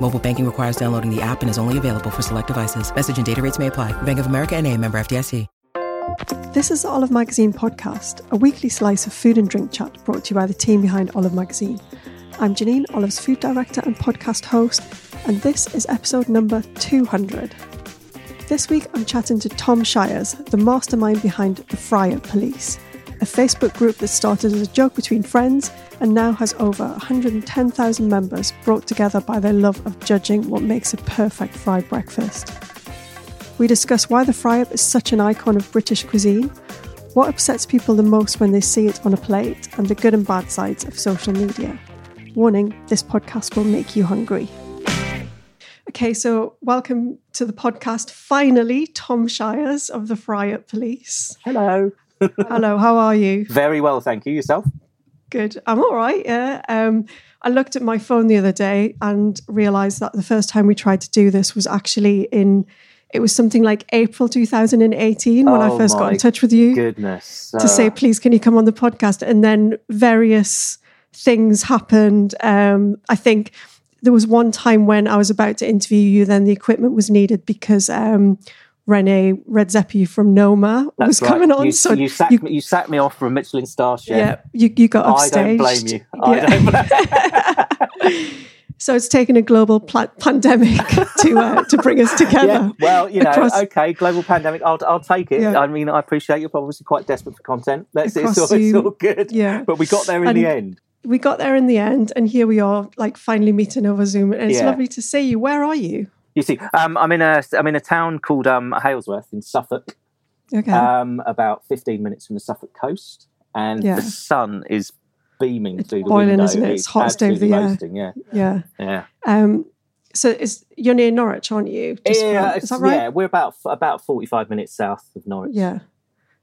Mobile banking requires downloading the app and is only available for select devices. Message and data rates may apply. Bank of America and a member FDIC. This is Olive Magazine podcast, a weekly slice of food and drink chat brought to you by the team behind Olive Magazine. I'm Janine, Olive's food director and podcast host, and this is episode number 200. This week I'm chatting to Tom Shiers, the mastermind behind the Fry Up Police, a Facebook group that started as a joke between friends and now has over 110,000 members brought together by their love of judging what makes a perfect fried breakfast. We discuss why the fry up is such an icon of British cuisine, what upsets people the most when they see it on a plate, and the good and bad sides of social media. Warning this podcast will make you hungry. Okay, so welcome to the podcast. Finally, Tom Shiers of the Fry Up Police. Hello. Hello, how are you? Very well, thank you. Yourself? Good. I'm all right. Yeah. Um, I looked at my phone the other day and realized that the first time we tried to do this was actually in. It was something like April 2018 when I Oh first got in touch with you Goodness. to say, Uh, please, can you come on the podcast? And then various things happened. Um, I think there was one time when I was about to interview you, then the equipment was needed because um, Rene Redzepi from Noma that's was right. coming on. You, so you, sacked me, you sacked me off a Michelin star chef. yeah, you, you got off I don't blame you. I Yeah. don't blame So it's taken a global pla- pandemic to uh, to bring us together. Yeah, well, you know, Across- okay, global pandemic. I'll, I'll take it. Yeah. I mean, I appreciate you're obviously quite desperate for content. That's it's all, it's all good. yeah. but we got there in And- the end. We got there in the end, and here we are, like finally meeting over Zoom. And it's Yeah. lovely to see you. Where are you? You see, um, I'm in a I'm in a town called um, Halesworth in Suffolk, Okay. um, about 15 minutes from the Suffolk coast, and Yeah. the sun is beaming It's through the boiling, window. isn't it? It's hottest day of the roasting, Yeah, yeah. yeah. Um, so is you're near Norwich, aren't you? Just yeah, from- is that right? yeah, we're about about forty five minutes south of Norwich. Yeah.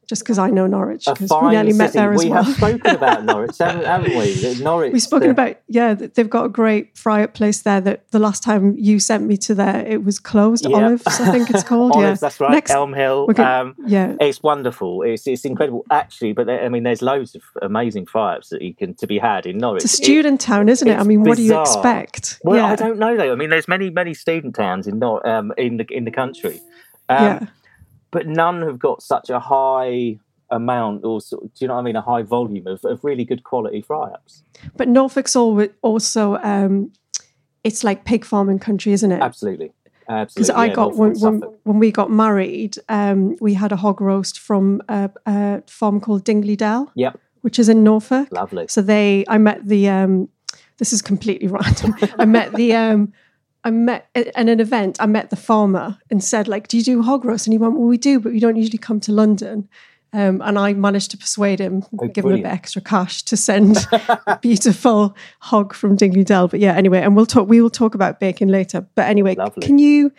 Just because I know Norwich, because we nearly met there as we well. We have spoken about Norwich, haven't, haven't we? Norwich. We've spoken the- about yeah, they've got a great fry up place there. That the last time you sent me to there, it was closed. Yeah. Olives, I think it's called. Olives, yeah, that's right. Next, Elm Hill. gonna- Um, yeah, it's wonderful. It's it's incredible, actually. But there, I mean, there's loads of amazing fry-ups that you can to be had in Norwich. it's a It- student town, isn't it? I mean, what do you expect? well, yeah, I don't know though. I mean, there's many many student towns in Nor- um, in the in the country, um, yeah, but none have got such a high amount or sort of, do you know what I mean? A high volume of, of really good quality fry-ups. but Norfolk's all also um, it's like pig farming country, isn't it? Absolutely. Because. I yeah, got when, when when we got married, um, we had a hog roast from a, a farm called Dingley Dell, Yep, which is in Norfolk. lovely. So they, I met the. Um, this is completely random. I met the. I met at an event. I met the farmer and said, like, "Do you do hog roast?" And he went, "Well, we do, but we don't usually come to London." Um, and I managed to persuade him, Oh, give him a bit extra cash to send a beautiful hog from Dingley Dell. But yeah, anyway, and we'll talk. We will talk about bacon later. But anyway, Lovely. can you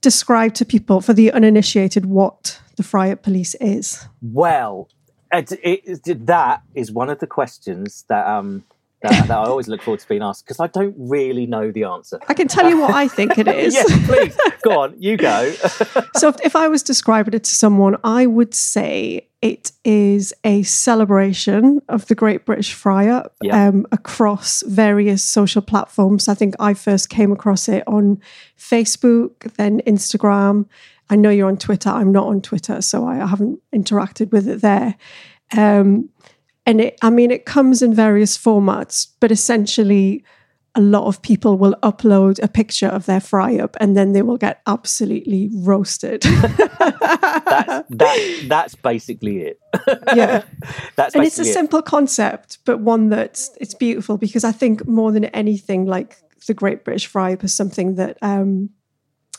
describe to people for the uninitiated what the fry up police is? Well, it, it, that is one of the questions that um that, that I always look forward to being asked because I don't really know the answer. I can tell you what I think it is. yes, please go on. You go. So if, if I was describing it to someone, I would say it is a celebration of the Great British Fry Up Yeah. um, across various social platforms. I think I first came across it on Facebook, then Instagram. I know you're on Twitter. I'm not on Twitter, so I haven't interacted with it there. Um, and it, I mean, it comes in various formats, but essentially, a lot of people will upload a picture of their fry up and then they will get absolutely roasted. That's that. That's basically it. yeah. That's And it's a it. simple concept, but one that's it's beautiful because I think more than anything, like the Great British Fry Up is something that um,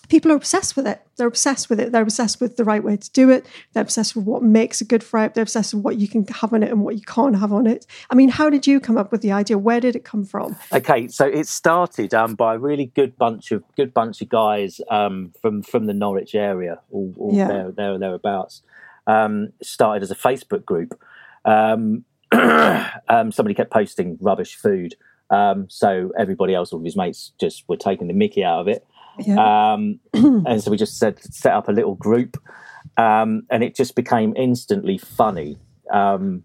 people are obsessed with it. They're obsessed with it. They're obsessed with the right way to do it. They're obsessed with what makes a good fry up. They're obsessed with what you can have on it and what you can't have on it. I mean, how did you come up with the idea? Where did it come from? Okay, so it started um, by a really good bunch of good bunch of guys um, from from the Norwich area, all, all Yeah. there, there thereabouts. Um, started as a Facebook group. Um, um, somebody kept posting rubbish food, um, so everybody else, all of his mates, just were taking the Mickey out of it. Yeah. Um, and so we just said set up a little group, um, and it just became instantly funny. Um,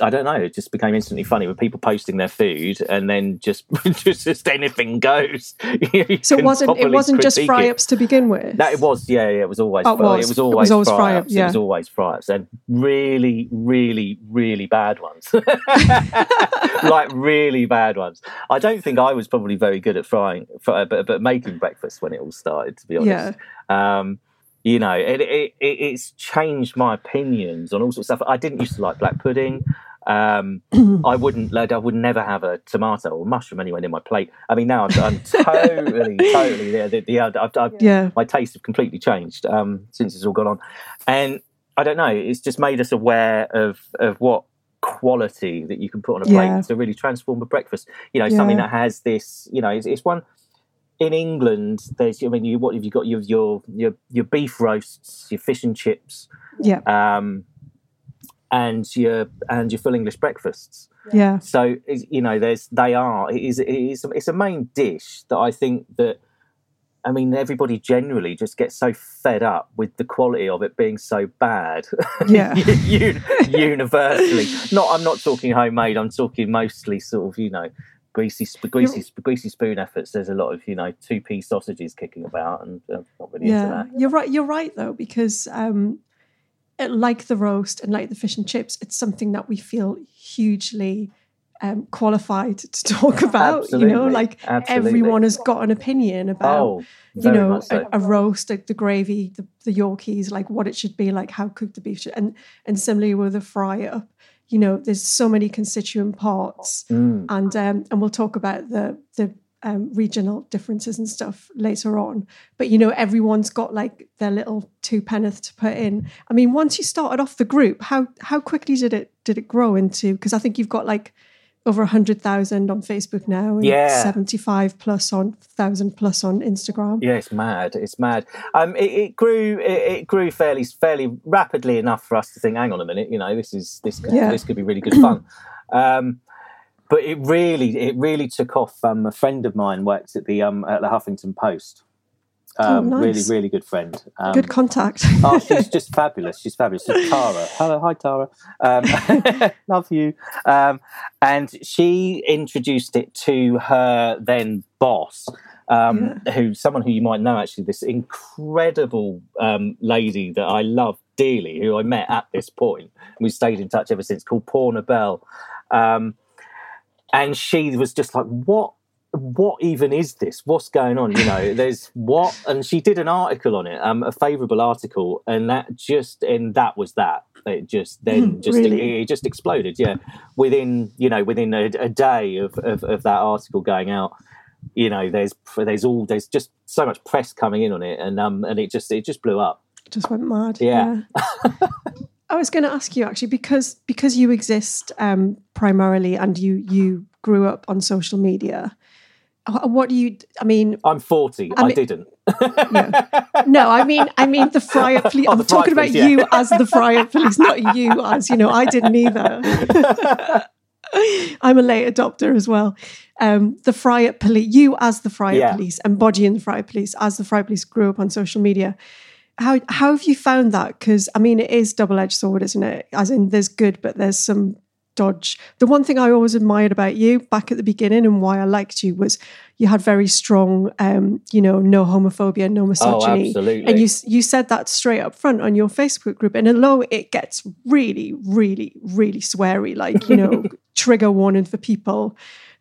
I don't know. It just became instantly funny with people posting their food, and then just just, just anything goes. You so it wasn't it wasn't just fry ups to begin with. No, it was. Yeah, yeah, it was always. Oh, it fry- was. It was It was always, always fry fry-ups, ups. It was always fry ups, and really, really, really bad ones. like really bad ones. I don't think I was probably very good at frying, fry, but but making breakfast when it all started. To be honest, um, you know, it, it, it it's changed my opinions on all sorts of stuff. I didn't used to like black pudding. Um, I wouldn't. Like, I would never have a tomato or mushroom anywhere near my plate. I mean, now I'm, I'm totally, totally there. The, the, I've, I've, yeah. my tastes have completely changed um, since it's all gone on, and I don't know. It's just made us aware of of what quality that you can put on a plate Yeah. to really transform a breakfast. You know, something that has this. You know, it's, it's one in England. There's, I mean, you what have you got? Your your your your beef roasts, your fish and chips, Yeah. um, and your and your full English breakfasts. Yeah. So you know, there's they are. It is it is it's a main dish that I think that. I mean, everybody generally just gets so fed up with the quality of it being so bad. Yeah. Un- universally, not. I'm not talking homemade. I'm talking mostly sort of, you know, greasy, sp- greasy, sp- greasy spoon efforts. There's a lot of, you know, two piece sausages kicking about, and uh, not really into Yeah, that. you're right. You're right though, because um, like the roast and like the fish and chips, it's something that we feel hugely um, qualified to talk about. You know, like absolutely. everyone has got an opinion about. Oh, you know, so. a, a roast, like the gravy, the, the Yorkies, like what it should be, like how cooked the beef should, and and similarly with a fry up. You know, there's so many constituent parts, Mm. and um, and we'll talk about the the um, regional differences and stuff later on. But you know, everyone's got like their little two penneth to put in. I mean, once you started off the group, how how quickly did it did it grow into? Because I think you've got like over hundred thousand on Facebook now, and Yeah. seventy five plus on thousand plus on Instagram. Yeah, it's mad. It's mad. Um, it, it grew. It, it grew fairly fairly rapidly enough for us to think, hang on a minute, you know, this is this could, Yeah. this could be really good fun. um, but it really it really took off. Um, a friend of mine works at the um at the Huffington Post. Oh, Um, Really, nice. really good friend. Um, Good contact. oh, she's just fabulous. She's fabulous. It's Tara. Hello, hi Tara. Um, love you. Um, and she introduced it to her then boss, um, who someone who you might know actually. This incredible um, lady that I love dearly, who I met at this point. We stayed in touch ever since. Called Poorna Bell. And she was just like, "What what even is this? What's going on? You know, there's what, and she did an article on it, um, a favourable article, and that just, and that was that. It just then Mm, just really? it, it just exploded. Yeah, within you know within a, a day of, of of that article going out, you know, there's there's all there's just so much press coming in on it, and um and it just it just blew up. Just went mad. Yeah. I was going to ask you actually because because you exist um, primarily and you you grew up on social media. What do you? I mean, I'm 40. I, I didn't. yeah. No, I mean, I mean the Fry Up Police. Oh, I'm talking about yeah. you as the Fry Up Police, not you as you know. I didn't either. I'm a late adopter as well. Um, the Fry Up Police, you as the Friar yeah. Police, embodying the Fry Up Police, as the Fry Up Police grew up on social media how how have you found that? Because I mean, it is double edged sword, isn't it? As in, there's good, but there's some dodge. The one thing I always admired about you back at the beginning and why I liked you was you had very strong, um, you know, no homophobia, no oh, misogyny, oh, absolutely. and you you said that straight up front on your Facebook group. And although it gets really, really, really sweary, like you know, trigger warning for people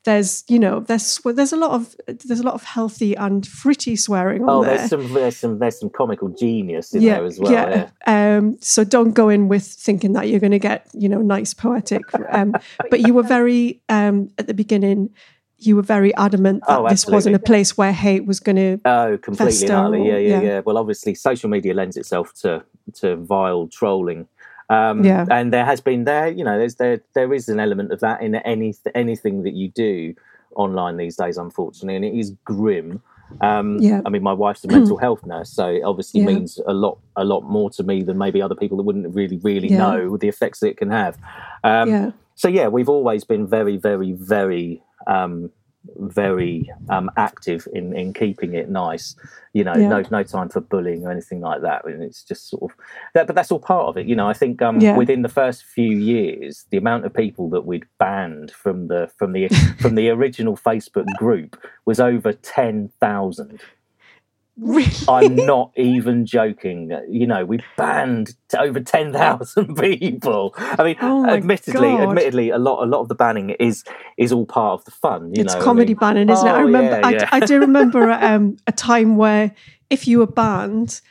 there's you know there's there's a lot of there's a lot of healthy and fritty swearing on oh, there. there's some there's some there's some comical genius in yeah, there as well. Yeah. yeah. Um, so don't go in with thinking that you're going to get you know nice poetic. Um, but you were very um, at the beginning. You were very adamant that oh, this wasn't a place where hate was going to. Oh, completely, Yeah, yeah, yeah, yeah. Well, obviously, social media lends itself to to vile trolling um, yeah. And there has been there, you know, there's there there is an element of that in any anything that you do online these days, unfortunately, and it is grim. Um, yeah. I mean, my wife's a mental health nurse, so it obviously yeah. means a lot a lot more to me than maybe other people that wouldn't really really yeah. know the effects that it can have. Um, yeah. So yeah, we've always been very very very um, very um, active in, in keeping it nice. You know, yeah. no no time for bullying or anything like that. And it's just sort of that, but that's all part of it. You know, I think um, yeah. within the first few years, the amount of people that we'd banned from the from the from the original Facebook group was over ten thousand. Really? I'm not even joking. You know, we banned over ten thousand people. I mean, oh admittedly, God. admittedly, a lot, a lot of the banning is is all part of the fun. You it's know, comedy I mean, banning, isn't oh, it? I oh, remember, yeah, yeah. I, I, do remember um, a time where if you were banned,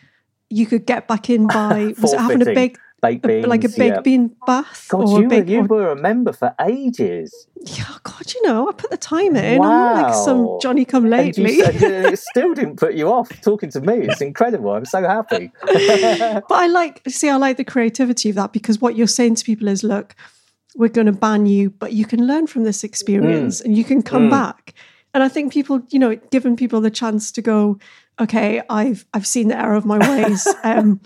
you could get back in by was it having a big baked beans, like a baked yeah. bean bath. God, you, were, you were a member for ages. Yeah, God, you know, I put the time in. Wow. I'm like some Johnny come lately. And it still didn't put you off talking to me. It's incredible. I'm so happy. but I like, see, I like the creativity of that because what you're saying to people is, look, we're going to ban you, but you can learn from this experience mm. and you can come mm. back. And I think people, you know, giving people the chance to go, okay, I've I've seen the error of my ways. Um,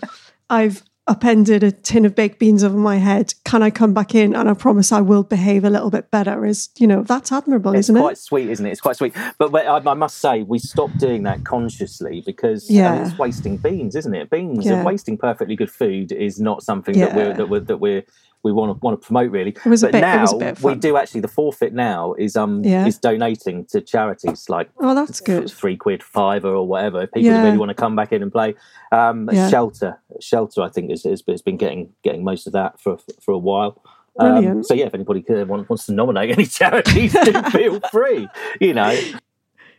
I've upended a tin of baked beans over my head. Can I come back in? And I promise I will behave a little bit better. Is you know that's admirable, it's isn't it? It's quite sweet, isn't it? It's quite sweet. But, I, I, must say, we stopped doing that consciously because yeah. I mean, it's wasting beans, isn't it? Beans yeah. and wasting perfectly good food is not something yeah. that we're that we're that we're we want to want to promote really. But bit, now we do actually the forfeit now is um yeah. is donating to charities like oh that's good three quid five or whatever if people yeah. really want to come back in and play. Um, yeah. Shelter shelter I think has, has been getting getting most of that for for a while. Um, so yeah, if anybody wants to nominate any charities, do feel free. You know.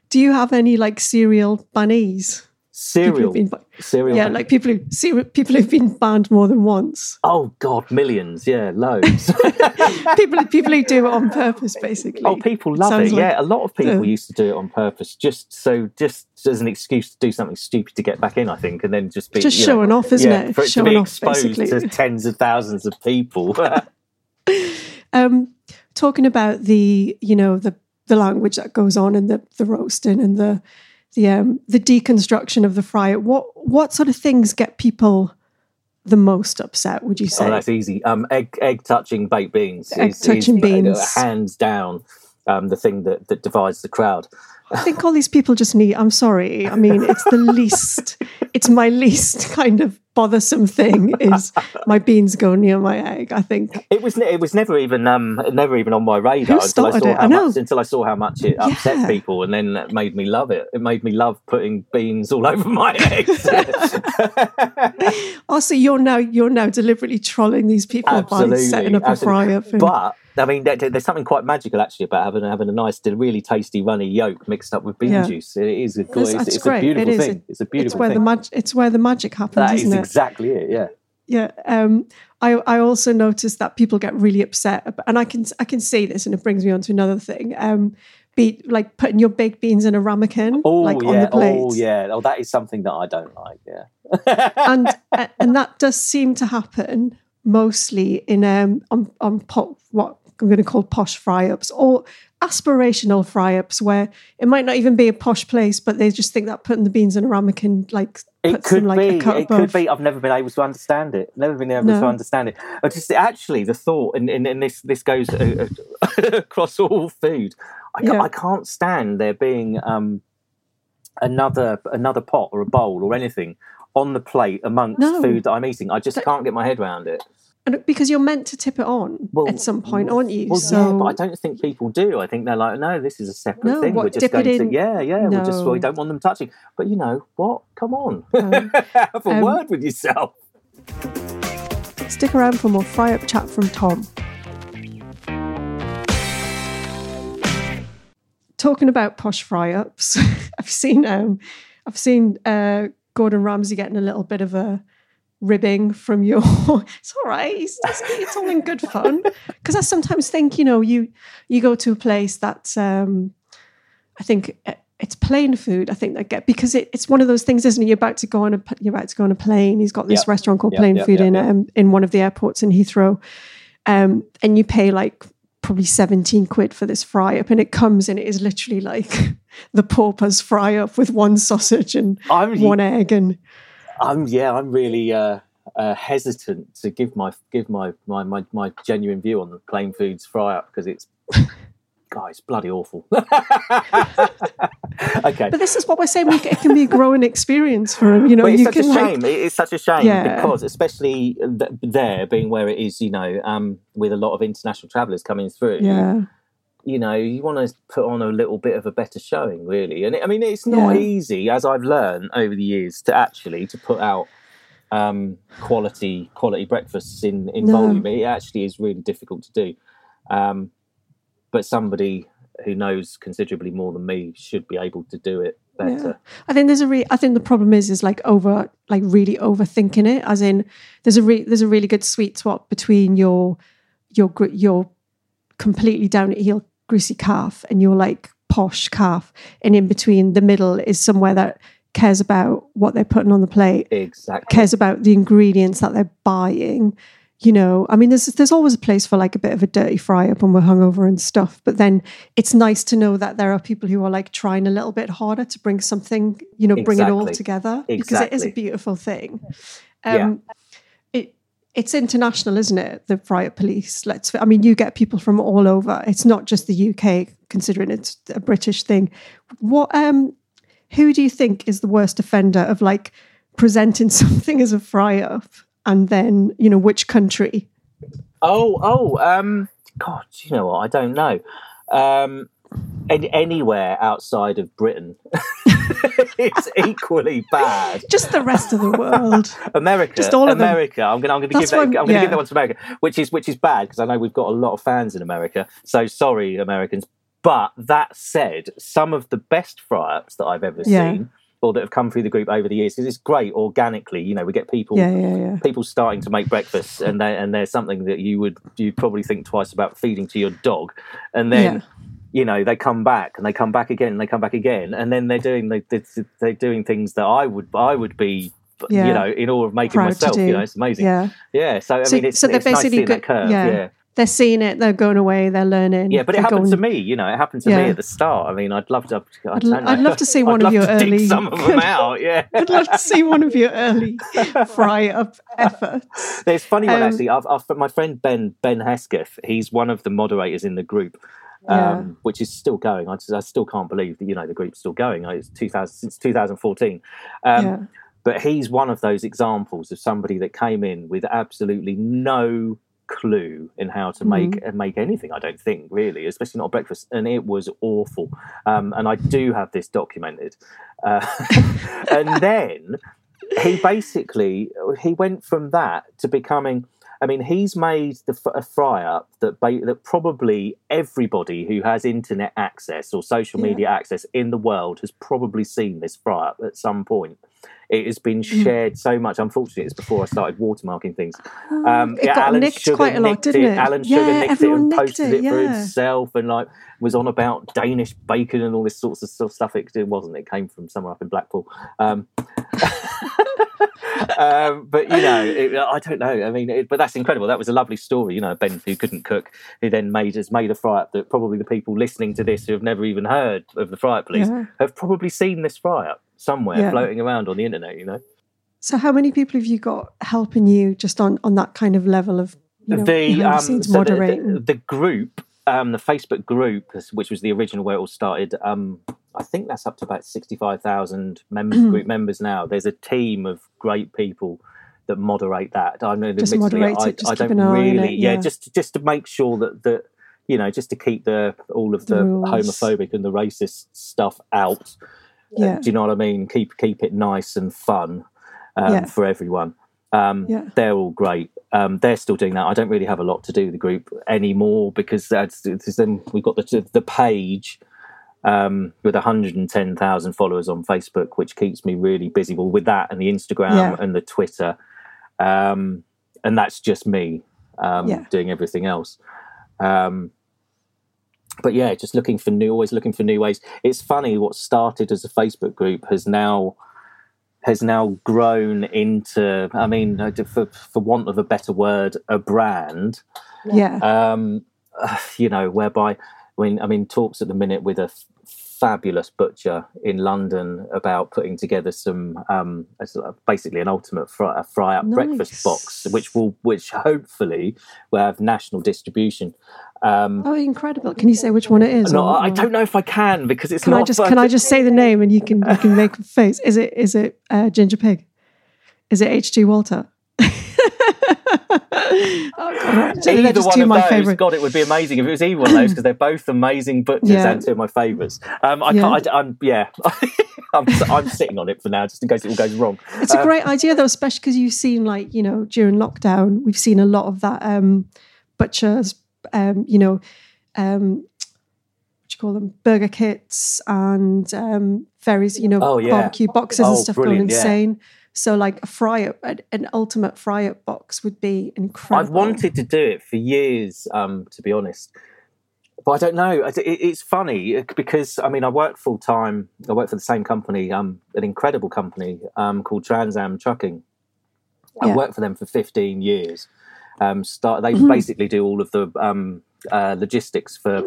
Do you have any like serial bunnies? Serial, been, serial. Yeah, like people who people who've been banned more than once. Oh God, millions. Yeah, loads. people, people who do it on purpose, basically. Oh, people love it. Like, yeah, a lot of people used to do it on purpose, just so just as an excuse to do something stupid to get back in. I think, and then just be just showing know, off, isn't yeah, it? For it showing to be off, exposed basically. to tens of thousands of people. um, talking about the, you know, the the language that goes on and the the roasting and the the um, the deconstruction of the friar. What what sort of things get people the most upset? Would you say? Oh, that's easy. Um, egg egg touching baked beans. Egg touching beans, uh, hands down, um, the thing that that divides the crowd. I think all these people just need. I'm sorry. I mean, it's the least. It's my least kind of bothersome thing is my beans go near my egg. I think it was. It was never even. Um, never even on my radar until I saw it? how I much. Until I saw how much it upset yeah. people, and then it made me love it. It made me love putting beans all over my eggs. also, you're now you're now deliberately trolling these people Absolutely. by setting up Absolutely. a fry up. But I mean, there's something quite magical actually about having having a nice, really tasty, runny yolk mixed up with bean yeah. juice. It is a, good, it's, it's a beautiful it thing. A, it's a beautiful it's where thing. The mag- it's where the magic happens. That is exactly it. Yeah. Yeah. Um, I I also noticed that people get really upset, and I can I can see this, and it brings me on to another thing. Um, be like putting your baked beans in a ramekin, oh, like yeah. on the plate. Oh yeah, oh that is something that I don't like. Yeah, and and that does seem to happen mostly in um on on pot, what I'm going to call posh fry ups or aspirational fry ups where it might not even be a posh place, but they just think that putting the beans in a ramekin like It could them like be. It above. could be. I've never been able to understand it. Never been able No. to understand it. I just actually the thought, and, and, and this this goes uh, uh, across all food. I, Yeah. I can't stand there being um, another another pot or a bowl or anything on the plate amongst No. food that I'm eating. I just That- can't get my head around it. And because you're meant to tip it on Well, at some point, aren't you? Well, so yeah, but I don't think people do. I think they're like, no, this is a separate No, thing. what, We're just going to, yeah, yeah. We're just No. we don't want them touching. But you know what? Come on, Um, have a um, word with yourself. stick around for more fry up chat from Tom. Talking about posh fry ups, I've seen um, I've seen uh, Gordon Ramsay getting a little bit of a ribbing from your. it's all right. It's, it's, it's all in good fun. Because I sometimes think, you know, you you go to a place that's, um, I think uh, it's Plane Food. I think that get because it, it's one of those things, isn't it? You're about to go on a you're about to go on a plane. He's got this Yep. restaurant called Yep, Plane yep, Food in um, in one of the airports in Heathrow, um, and you pay like probably 17 quid for this fry up and it comes and it is literally like the pauper's fry up with one sausage and I'm one egg and I'm yeah, I'm really uh, uh, hesitant to give my give my, my my my genuine view on the Plane Foods fry up because it's God, it's bloody awful. okay. but this is what we're saying we, it can be a growing experience for him you know But it's such a shame. It- It's such a shame Yeah. because, especially th- there being where it is, you know, um, with a lot of international travellers coming through, yeah you know, you want to put on a little bit of a better showing, really. And it, I mean, it's not Yeah. easy, as I've learned over the years, to actually to put out um, quality quality breakfasts in in No. volume. It actually is really difficult to do. Um, but somebody who knows considerably more than me should be able to do it better. I think there's a re- I think the problem is is like over like really overthinking it. As in, there's a re- there's a really good sweet spot between your your your completely down at heel greasy caff and your like posh caff, and in between the middle is somewhere that cares about what they're putting on the plate, Exactly. cares about the ingredients that they're buying. You know, I mean, there's there's always a place for like a bit of a dirty fry up when we're hungover and stuff. But then it's nice to know that there are people who are like trying a little bit harder to bring something, you know, bring it all Exactly. together because it is a beautiful thing. Yeah. Um, It it's international, isn't it? The up police. Let's. I mean, you get people from all over. It's not just the UK, considering it's a British thing. What um, who do you think is the worst offender of like presenting something as a fry up and then you know which country Oh, oh, um, God, you know what? I don't know. Um, an anywhere outside of Britain, it's equally bad. just the rest of the world America, Just all of them. America. I'm gonna, I'm gonna give that. what I'm I'm- gonna yeah. give that one to America, which is which is bad because I know we've got a lot of fans in America. So sorry, Americans. But that said, some of the best fry-ups that I've ever Yeah. seen, or that have come through the group over the years, because it's great organically. You know, we get people yeah yeah yeah people starting to make breakfast and they, and there's something that you would you'd probably think twice about feeding to your dog and then. You know they come back and they come back again and they come back again and then they're doing they, they're doing things that I would I would be Yeah. you know in awe of making Proud myself you know it's amazing yeah yeah so I So- mean it's, so they're it's nice basically that good- curve yeah. yeah they're seeing it they're going away they're learning yeah but it happened to me you know it happened to Yeah. me at the start I mean I'd love to I I'd know. I'd love to see I'd one of love your early- some of them out yeah I'd love to see one of your early fry up efforts There's funny one Um, actually. I've, I've, my friend Ben Ben Hesketh, he's one of the moderators in the group, um, which is still going. I, just, I still can't believe that you know the group's still going. It's 2000 since 2014. Um, yeah But he's one of those examples of somebody that came in with absolutely no clue in how to make Mm-hmm. make anything. I don't think really, especially not breakfast, and it was awful. Um, and I do have this documented. Uh, and then he basically he went from that to becoming. I mean, he's made the f- a fry up that that probably everybody who has internet access or social Yeah. media access in the world has probably seen this fry up at some point. It has been Mm. shared so much. Unfortunately, it's before I started watermarking things. Um, Oh, it got Alan nicked Sugar quite a lot, didn't it? Alan Sugar Yeah, nicked it and nicked posted it, it, for yeah. himself, and like was on about Danish bacon and all this sorts of stuff. It, it wasn't. It came from somewhere up in Blackpool. Um, um, but you know, it, I don't know. I mean, it, but that's incredible. That was a lovely story. You know, Ben who couldn't cook, who then made has made a fry up that probably the people listening to this who have never even heard of the fry up police Yeah. have probably seen this fry up somewhere Yeah. floating around on the internet. You know, So, how many people have you got helping you just on on that kind of level of you know, the, um, so the- the, the group, um, the Facebook group, which was the original where it all started. Um, I think that's up to about sixty-five thousand members, group members now. There's a team of great people that moderate that. I know, Just moderate I, it, just I keep don't an eye on really, it, yeah. yeah. just just to make sure that that you know, just to keep the all of The the, homophobic and the racist stuff out. Uh, do you know what I mean? Keep keep it nice and fun um, Yeah. for everyone. Um, Yeah. They're all great. Um, they're still doing that. I don't really have a lot to do with the group anymore because that's then we've got the the page um, with 110,000 followers on Facebook, which keeps me really busy. Well, with that and the Instagram Yeah. and the Twitter, um, and that's just me um, Yeah. doing everything else. Um, but yeah, just looking for new, always looking for new ways. It's funny what started as a Facebook group has now has now grown into. I mean, for for want of a better word, a brand. yeah. Um, you know, whereby when I mean talks at the minute with a fabulous butcher in London about putting together some um, as- basically an ultimate fry, a fry up Nice. breakfast box, which will which hopefully will have national distribution. Um, Oh, incredible! Can you say which one it is? no, I don't know if I can because it's Can not. I just can I just say the name and you can you can make a face? Is it is it uh, Ginger Pig? Is it H. G. Walter? oh, God, Either just one of of my those, favorite. God, it would be amazing if it was either one of those because they're both amazing butchers Yeah. and two of my favourites. Um, I Yeah. can't. I, am yeah, I'm, I'm sitting on it for now just in case it all goes wrong. It's a Um, great idea though, especially because you've seen like you know during lockdown, we've seen a lot of that um, butchers, um, you know, um, what do you call them, burger kits and um, various you know Oh, yeah. barbecue boxes and Oh, stuff going brilliant, yeah. insane. So like a fry up, an, an ultimate fry up box would be incredible. I've wanted to do it for years, um, to be honest. But I don't know. It, it- it's funny uh, because I mean I work full time. I work for the same company, um, an incredible company um, called Trans Am Trucking. I Yeah. worked for them for 15 years. Um, start they Mhm. basically do all of the um, uh, logistics for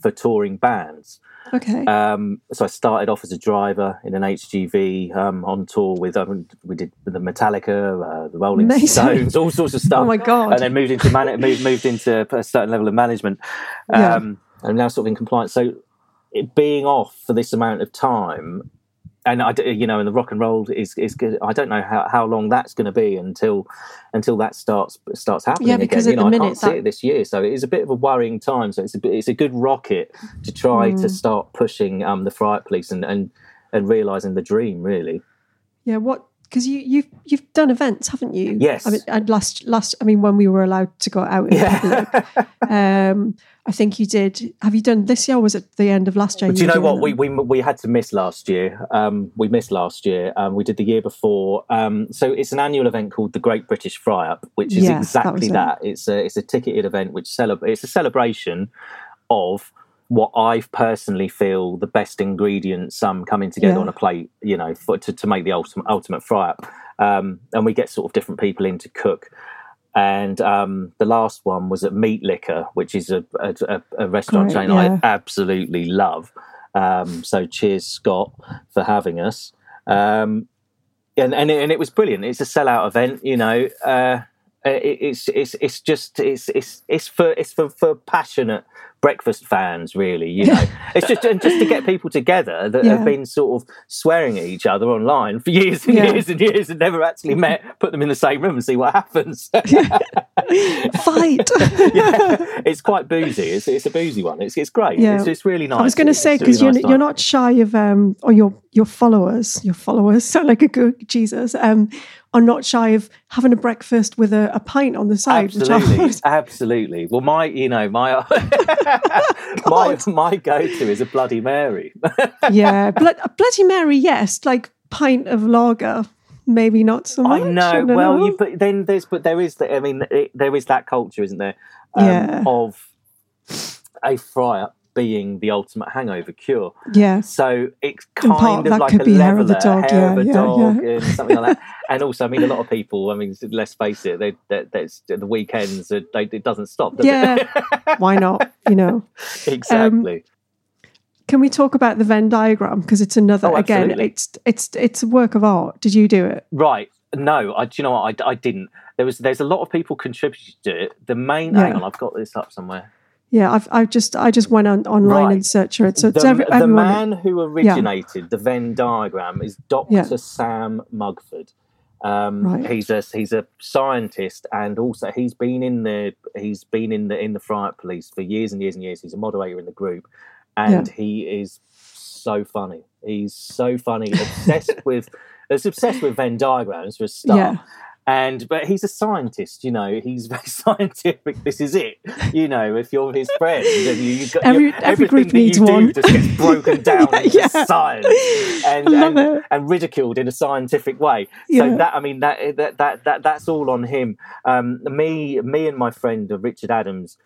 for touring bands. Okay. Um, so I started off as a driver in an HGV um, on tour with um, we did the Metallica, uh, the Rolling Amazing. Stones, all sorts of stuff oh my god. and then moved into man- moved, moved into a certain level of management. Yeah. Um, and now sort of in compliance. So it being off for this amount of time, and I, you know, and the rock and roll is is good. I don't know how, how long that's going to be until until that starts starts happening Yeah, because again. You at know, the I minute can't see it this year, so it is a bit of a worrying time. So it's a bit, it's a good rocket to try to Mm. start pushing um, the Fry Up Police and and and realizing the dream really. Yeah, what? Because you you've you've done events, haven't you? Yes. I mean, and last last. I mean, when we were allowed to go out in public, um, I think you did. Have you done this year? or Was it the end of last year? Do you know what we, we we had to miss last year? Um, we missed last year. Um, we did the year before. Um, so it's an annual event called the Great British Fry Up, which is Yeah, that exactly it. that. It's a it's a ticketed event which celebrate. It's a celebration of what I personally feel the best ingredients um, coming together Yeah. on a plate. You know, for, to to make the ultimate ultimate fry up. Um, and we get sort of different people in to cook. And um, the last one was at Meat Liquor, which is a, a, a- restaurant Great, chain yeah. I absolutely love. Um, so cheers, Scott, for having us. Um, and and it, and it was brilliant. It's a sellout event, you know. Uh, it, it's it's it's just it's it's it's for it's for, for passionate breakfast fans, really. You know, it's just and just to get people together that Yeah. have been sort of swearing at each other online for years and Yeah. years and years and never actually met. Put them in the same room and see what happens. Fight. yeah, it's quite boozy. It's, it's a boozy one. It's it's great. Yeah. It's, it's really nice. I was going to say a really because you're nice you're not shy of um or your your followers your followers sound like a good Jesus um are not shy of having a breakfast with a, a pint on the side. Absolutely, absolutely. Well, my, you know, my, my, my go-to is a Bloody Mary. yeah, Blood, Bloody Mary, yes, like pint of lager, maybe not so much. I know. don't Well, know. you, but then there's, but there is, the, I mean, it, there is that culture, isn't there? Um, Yeah. Of a fry up being the ultimate hangover cure. Yeah. So it's And part kind of like a be hair of leveler, the dog, hair yeah, of a yeah, dog, yeah. and something like that. And also, I mean, a lot of people. I mean, let's face it, they, they, there's the weekends. They, it doesn't stop. Does Yeah. Why not? You know. exactly. Um, can we talk about the Venn diagram because it's another Oh, again? It's it's it's a work of art. Did you do it? Right. No, I, do you know what? I, I didn't. There was there's a lot of people contributed to it. The main Yeah. hang on, I've got this up somewhere. Yeah, I've I've just I just went on online Right. and searched for it. So it's the, every, the man who originated the Venn diagram is Dr. Yeah. Sam Mugford. Um, Right. He's a he's a scientist, and also he's been in the he's been in the in the Fry Up Police for years and years and years. He's a moderator in the group, and he is so funny. He's so funny, obsessed with. Is obsessed with Venn diagrams for a start. And but he's a scientist, you know. He's very scientific. This is it, you know. If you're his friend, and you, you've got Every- you, every group you needs one. just gets broken down Yeah, into yeah. science and and, and ridiculed in a scientific way. Yeah. So that I mean that that that, that that's all on him. Um, me me and my friend uh, Richard Adams.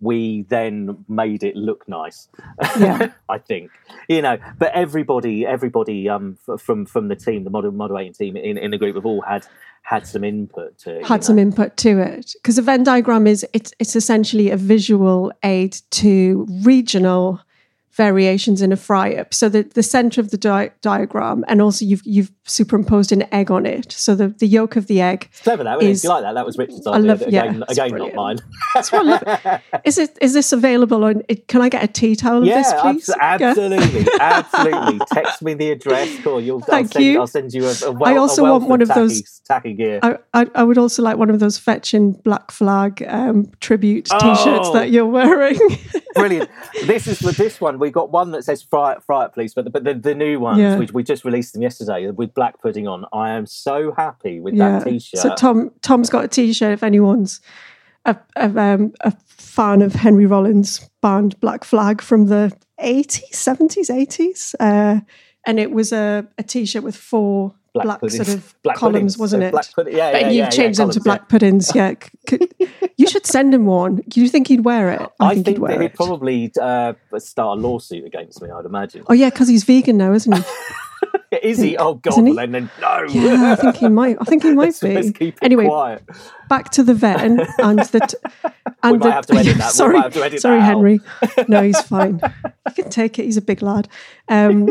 We then made it look nice. Yeah. I think you know, but everybody, everybody um, f- from from the team, the moder- moderating team in, in the group, have all had had some input to it. you had some know. input to it because the Venn diagram is it's it's essentially a visual aid to regional variations in a fry up. So the, the center of the di- diagram, and also you've you've superimposed an egg on it. So the, the yolk of the egg It's clever that, is- you like that? That was Richard's I idea. love- yeah, again, not mine. That's what I love. is it is this available on? Can I get a tea towel of this, please? abs- Yeah. absolutely, absolutely. Text me the address, or you'll. I'll Thank send, you. I'll send you a, a wel- I a also wealth want one of tacky, those- tacky gear. I, I, I would also like one of those fetching Black Flag um, tribute T-shirts Oh. that you're wearing. Brilliant. This is with this one. We got one that says "Fry it, Fry It, please," but the, but the, the new ones, Yeah. which we just released them yesterday with black pudding on. I am so happy with yeah. that T-shirt. So Tom Tom's got a T-shirt. If anyone's a a, um, a fan of Henry Rollins' band Black Flag from the eighties, seventies, eighties, uh, and it was a, a T-shirt with four black, puddings. sort of Black columns, puddings. wasn't So it? Black pudding. Yeah, But yeah, you've yeah, changed them to black puddings. Yeah, you should send him one. Do you think he'd wear it? Yeah. I think, think he'd wear that he'd probably uh, start a lawsuit against me. I'd imagine. Oh yeah, because he's vegan now, isn't he? Is he? Oh God! He? Well, then, then no. Yeah, I think he might. I think he might let's, be. let's anyway, quiet. back to the vet and the t- and the, have to edit that. We sorry, might have to edit sorry. Henry. No, he's fine. You can take it. He's a big lad. Um,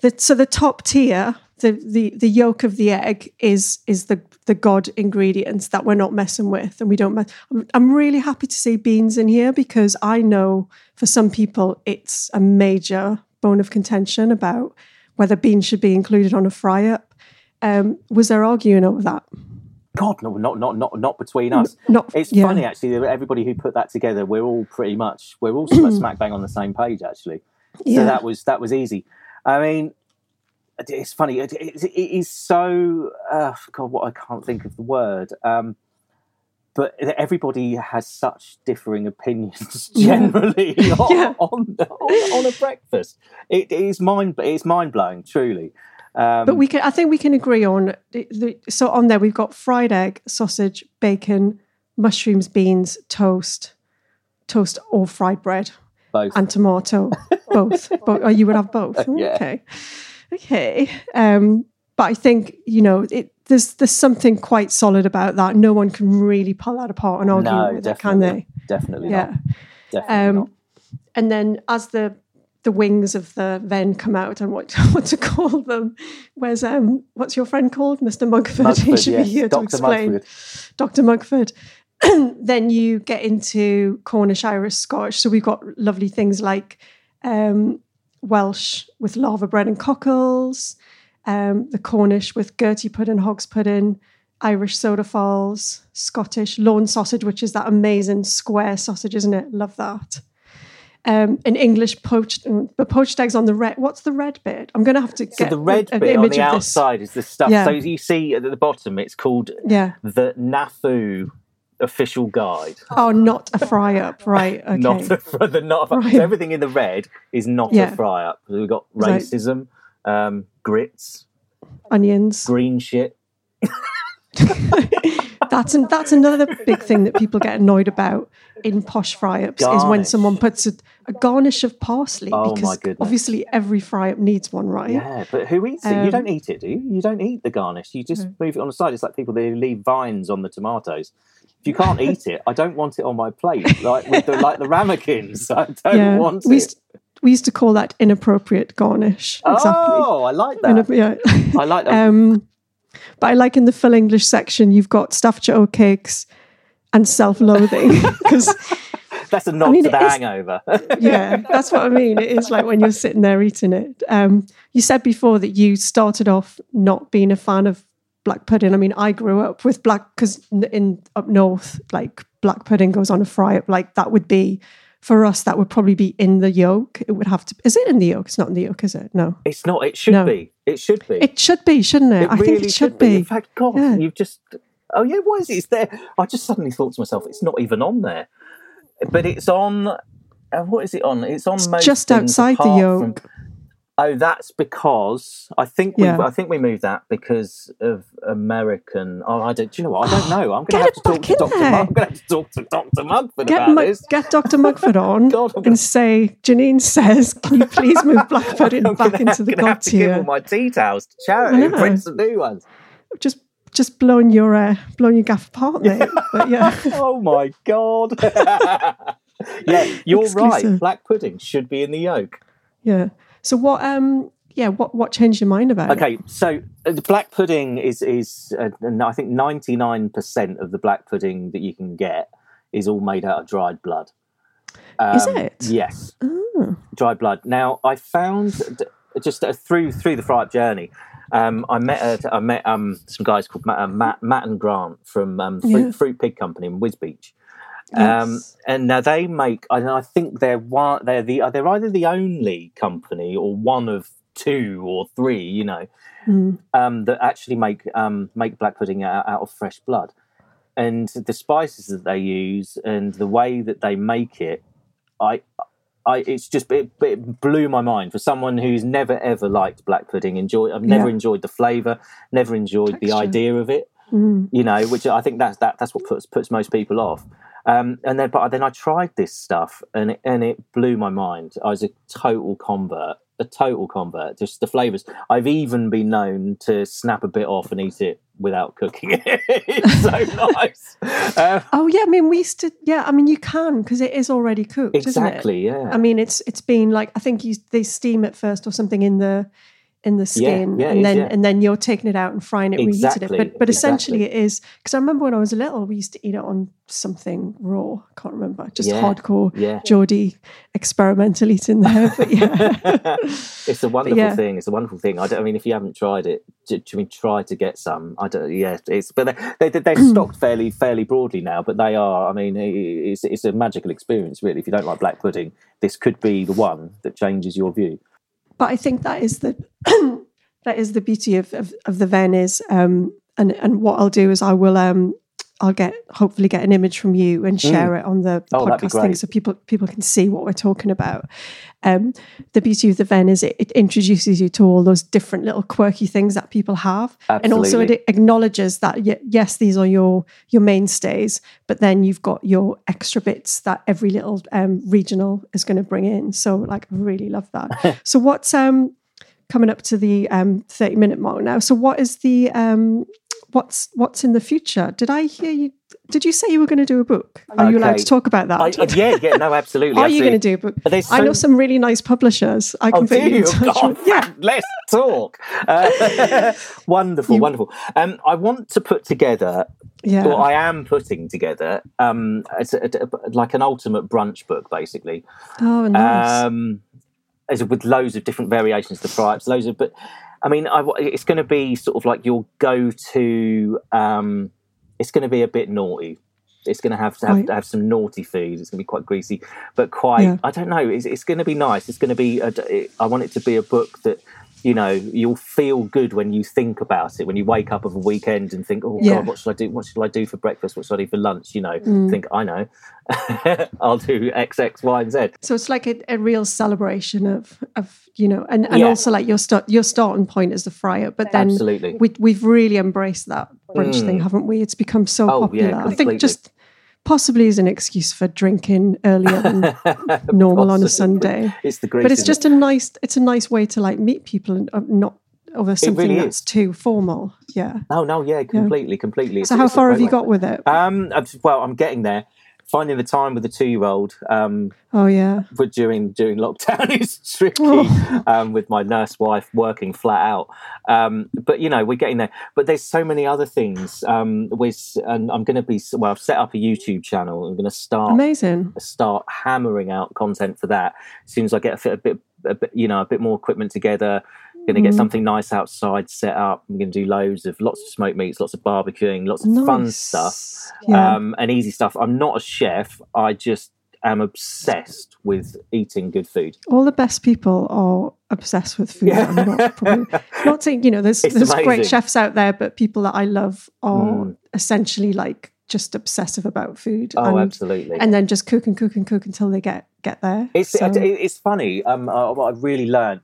the, so the top tier, the, the the yolk of the egg is is the the god ingredients that we're not messing with, and we don't. Mess. I'm, I'm really happy to see beans in here because I know for some people it's a major bone of contention about whether beans should be included on a fry up. Um, was there arguing over that? God, no, not not not not between us. Not It's yeah. funny actually. Everybody who put that together, we're all pretty much we're all smack bang on the same page actually. So Yeah. that was that was easy. I mean, it's funny. It, it, it is so uh, God. What I can't think of the word. Um, but everybody has such differing opinions Yeah. generally on, Yeah. on, on on a breakfast. It is mind it's mind blowing, truly. Um, But we can, I think we can agree on. The, the, so on there, we've got fried egg, sausage, bacon, mushrooms, beans, toast, toast or fried bread, both. and tomato. both. But oh, you would have both. Yeah. Okay. Okay. Um, but I think you know it. There's there's something quite solid about that. No one can really pull that apart and argue no, with it, can they? definitely Yeah. not. Definitely Um, not. and then as the the wings of the Venn come out and what what to call them, where's um what's your friend called, Mister Mugford? he should yes, be here to explain. Mugford. Dr. Mugford. then you get into Cornish, Irish, Scottish. So we've got lovely things like um, Welsh with laverbread and cockles, um, the Cornish with Gertie pudding, hog's pudding, Irish soda farls, Scottish Lorne sausage, which is that amazing square sausage, isn't it? Love that. Um, an English poached, the poached eggs on the red. What's the red bit? I'm going to have to So get the red an bit on the of this. outside is the stuff. Yeah. So you see at the bottom, it's called Yeah. the NAFU official guide. Oh, not a fry up, right? Okay. Not a, the not a, Right. so everything in the red is not Yeah. a fry up. We've got Right. racism, um, grits, Onions. green shit. that's an, that's another big thing that people get annoyed about in posh fry ups is when someone puts a, a garnish of parsley Oh, my because goodness. obviously every fry up needs one, right? Yeah, but who eats it? you Um, don't eat it, do you? You don't eat the garnish. You just move it on the side. It's like people who leave vines on the tomatoes. If you can't eat it, I don't want it on my plate, like with the like the ramekins. I don't want we it. used, we used to call that inappropriate garnish. Exactly. Oh, I like that. Inap- yeah. I like that. Um, but I like in the full English section, you've got Staffordshire oatcakes and self-loathing because That's a nod mean, to the it hangover. yeah, that's what I mean. It is like when you're sitting there eating it. Um, you said before that you started off not being a fan of black pudding. I mean, I grew up with black because in up north, like black pudding goes on a fry up. Like that would be for us. That would probably be in the yolk. It would have to. Is it in the yolk? It's not in the yolk, is it? No. it's not. It should No. be. It should be. It should be, shouldn't it? I think it should be. In fact, God, Yeah. you've just. Oh yeah, why is it? It's there. I just suddenly thought to myself, it's not even on there, but it's on. Uh, what is it on? It's on most just outside the yolk. from- oh, that's because I think we. Yeah. I think we moved that because of American. Oh, I don't. Do you know what? I don't know. I'm going to have to talk to Doctor. I'm going to have to talk to Doctor Mugford Get, about Mu- this. get Dr. Mugford on God, gonna- and say, Janine says, can you please move black pudding back gonna into the god to give all my tea towels to charity and print some new ones. Just just blowing your uh, blowing your gaff apart, mate. But yeah. oh my god. yeah, you're Exclusive. right. Black pudding should be in the yolk. Yeah. So what um yeah, what what changed your mind about it? Okay, so uh, the black pudding is is uh, I think ninety nine percent of the black pudding that you can get is all made out of dried blood. Is Um, it? Yes, Oh. dried blood. Now I found just uh, through through the fry up journey. Um, I met uh, I met um, some guys called Matt, uh, Matt, Matt and Grant from um, Fruit, Yeah. Fruitpig Company in Wisbech. Um, and now they make, and I think they're one, they're the, they're either the only company or one of two or three, you know, Mm. um, that actually make um, make black pudding out, out of fresh blood. And the spices that they use and the way that they make it, I, I, it's just it, it blew my mind for someone who's never ever liked black pudding. Enjoy, I've never Yeah. enjoyed the flavour, never enjoyed the idea of it Mm. you know, which I think that's that that's what puts puts most people off. Um, and then, but then I tried this stuff, and it, and it blew my mind. I was a total convert, a total convert. Just the flavors. I've even been known to snap a bit off and eat it without cooking it. it's so nice. Uh, Oh yeah, I mean we used to yeah, I mean you can because it is already cooked, isn't it? exactly. Yeah. I mean it's it's been like I think you they steam it first or something in the in the skin yeah, it and is, then yeah. and then you're taking it out and frying it, Exactly, it. But but essentially exactly. it is because I remember when I was little we used to eat it on something raw. I can't remember. Just Yeah, hardcore yeah. Geordie experimental eating there. But yeah. it's a wonderful yeah. thing. It's a wonderful thing. I, don't, I mean, if you haven't tried it, do, do mean try to get some? I don't. Yeah, it's but they, they, they're stocked fairly fairly broadly now. But they are. I mean, it's it's a magical experience, really. If you don't like black pudding, this could be the one that changes your view. But I think that is the that is the beauty of of, of the Venice. Um, and and what I'll do is I will um I'll get hopefully get an image from you and share it on the, Mm. Oh, podcast thing so people people can see what we're talking about. Um, the beauty of the Venn is it, it introduces you to all those different little quirky things that people have, and also it acknowledges that yes, these are your your mainstays, but then you've got your extra bits that every little um, regional is going to bring in. So like, I really love that. so what's um coming up to the um 30 minute mark now. So what is the um what's what's in the future? Did I hear you did you say you were going to do a book? Are you allowed to talk about that? I, yeah, yeah, no, absolutely. Are you going to do a book? There's I know some really nice publishers. I can Oh, put do you in touch God, with. Yeah. let's talk. Uh, wonderful, You- wonderful. Um, I want to put together Yeah. Well, I am putting together um, it's a, a- like an ultimate brunch book, basically. oh, nice. Um, with loads of different variations of the ups, loads of. But I mean, I, it's going to be sort of like your go-to. Um, it's going to be a bit naughty. It's going to have to have, Right. have some naughty food. It's going to be quite greasy, but quite. Yeah. I don't know. It's, it's going to be nice. It's going to be. A, it, I want it to be a book that. You know, you'll feel good when you think about it. When you wake up of a weekend and think, "Oh Yeah. God, what should I do? What should I do for breakfast? What should I do for lunch?" You know, Mm. think, "I know, I'll do X, X, Y, and Z." so it's like a, a real celebration of of you know, and, and Yeah. also like your start your starting point is the fry up, but then Absolutely. we we've really embraced that brunch thing, haven't we? It's become so Mm. Oh, yeah, popular. I think just possibly as an excuse for drinking earlier than normal on a Sunday. It's the grease. But it's just it? a nice it's a nice way to like meet people and uh, not over something really that's is. too formal. Yeah. No, no, yeah, completely, completely. So It's- how it's far have you got with it? Um, I've- well, I'm getting there. Finding the time with the two-year-old um, oh yeah. but during during lockdown is tricky Oh. um, with my nurse wife working flat out. Um, but you know, we're getting there. But there's so many other things. Um, with and I'm going to be well. I've set up a YouTube channel. I'm going to start Amazing. start hammering out content for that as soon as I get a, fit, a bit, a bit, you know, a bit more equipment together. Going to get Mhm. something nice outside set up. I'm going to do loads of lots of smoked meats, lots of barbecuing, lots of fun stuff, Yeah. um, and easy stuff. I'm not a chef. I just am obsessed with eating good food. All the best people are obsessed with food. I'm not probably not saying you know there's It's there's great chefs out there, but people that I love are Mm. essentially like just obsessive about food. Oh, and, absolutely. and then just cook and cook and cook until they get get there. It's So- it- it's funny. Um, uh, I've really learned.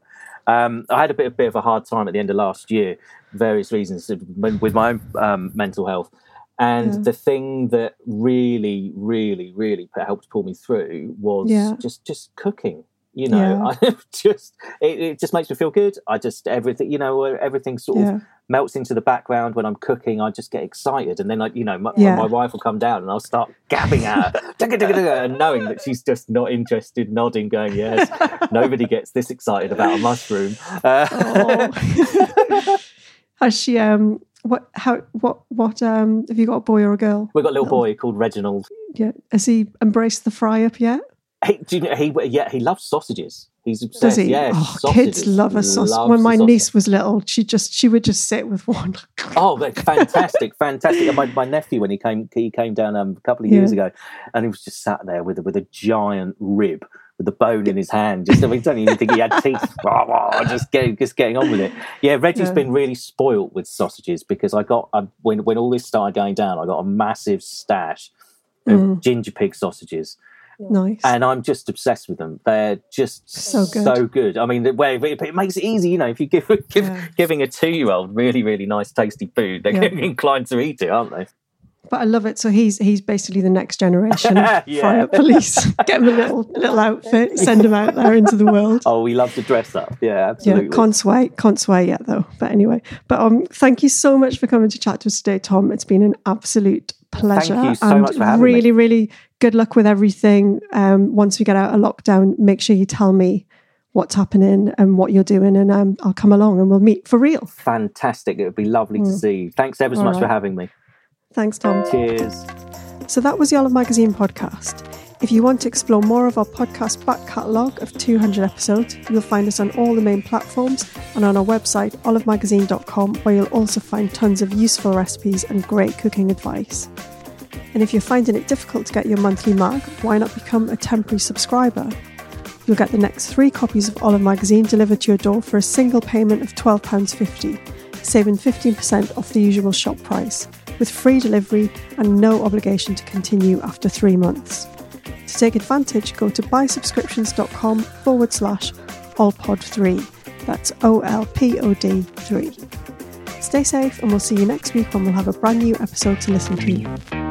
Um, I had a bit, a bit of a hard time at the end of last year, various reasons with my own um, mental health. And Yeah. the thing that really, really, really helped pull me through was Yeah. just just cooking. You know, I just it, it just makes me feel good. I just everything, you know, everything sort yeah, of melts into the background when I'm cooking. I just get excited, and then like you know, my, Yeah. my wife will come down, and I'll start gabbing at her, and knowing that she's just not interested, nodding, going, "Yes." Nobody gets this excited about a mushroom. Uh, Oh. Has she um what how what what um have you got a boy or a girl? We've got a little boy called Reginald. Yeah. Has he embraced the fry up yet? He, do you know, he yeah, he loves sausages. He's obsessed. Does he? Yeah, oh, sausages. kids love a sausage. Loves When my sausage. niece was little, she just she would just sit with one. Oh, fantastic, fantastic! And my, my nephew, when he came, he came down um, a couple of years Yeah. ago, and he was just sat there with a, with a giant rib with the bone in his hand. Just I mean, don't even think he had teeth. Just getting just getting on with it. Yeah, Reggie's Yeah. been really spoilt with sausages because I got um, when when all this started going down, I got a massive stash of Mm. ginger pig sausages. Nice. and I'm just obsessed with them. They're just So good. so good. I mean, the it, it makes it easy. You know, if you give, give Yeah. giving a two year old really really nice tasty food, they're Yeah. inclined to eat it, aren't they? but I love it. So he's he's basically the next generation Yeah. fry up police. Get him a little little outfit, send him out there into the world. Oh, we love to dress up. Yeah, Yeah, absolutely. can't sway, can't sway yet though. But anyway, but um, thank you so much for coming to chat to us today, Tom. It's been an absolute pleasure. you so and much for having me. really, really good luck with everything. Um, once we get out of lockdown, make sure you tell me what's happening and what you're doing, and um, I'll come along and we'll meet for real. Fantastic. It would be lovely to see you. Thanks ever so Mm. All much for having me. Thanks, Tom. Cheers. So that was the Olive Magazine podcast. If you want to explore more of our podcast back catalogue of 200 episodes, you'll find us on all the main platforms and on our website, olivemagazine.com, where you'll also find tons of useful recipes and great cooking advice. And if you're finding it difficult to get your monthly mag, why not become a temporary subscriber? You'll get the next three copies of Olive Magazine delivered to your door for a single payment of £12.50, saving 15% off the usual shop price, with free delivery and no obligation to continue after three months. To take advantage, go to buysubscriptions.com forward slash olpod3. That's O L P O D 3. Stay safe, and we'll see you next week when we'll have a brand new episode to listen to.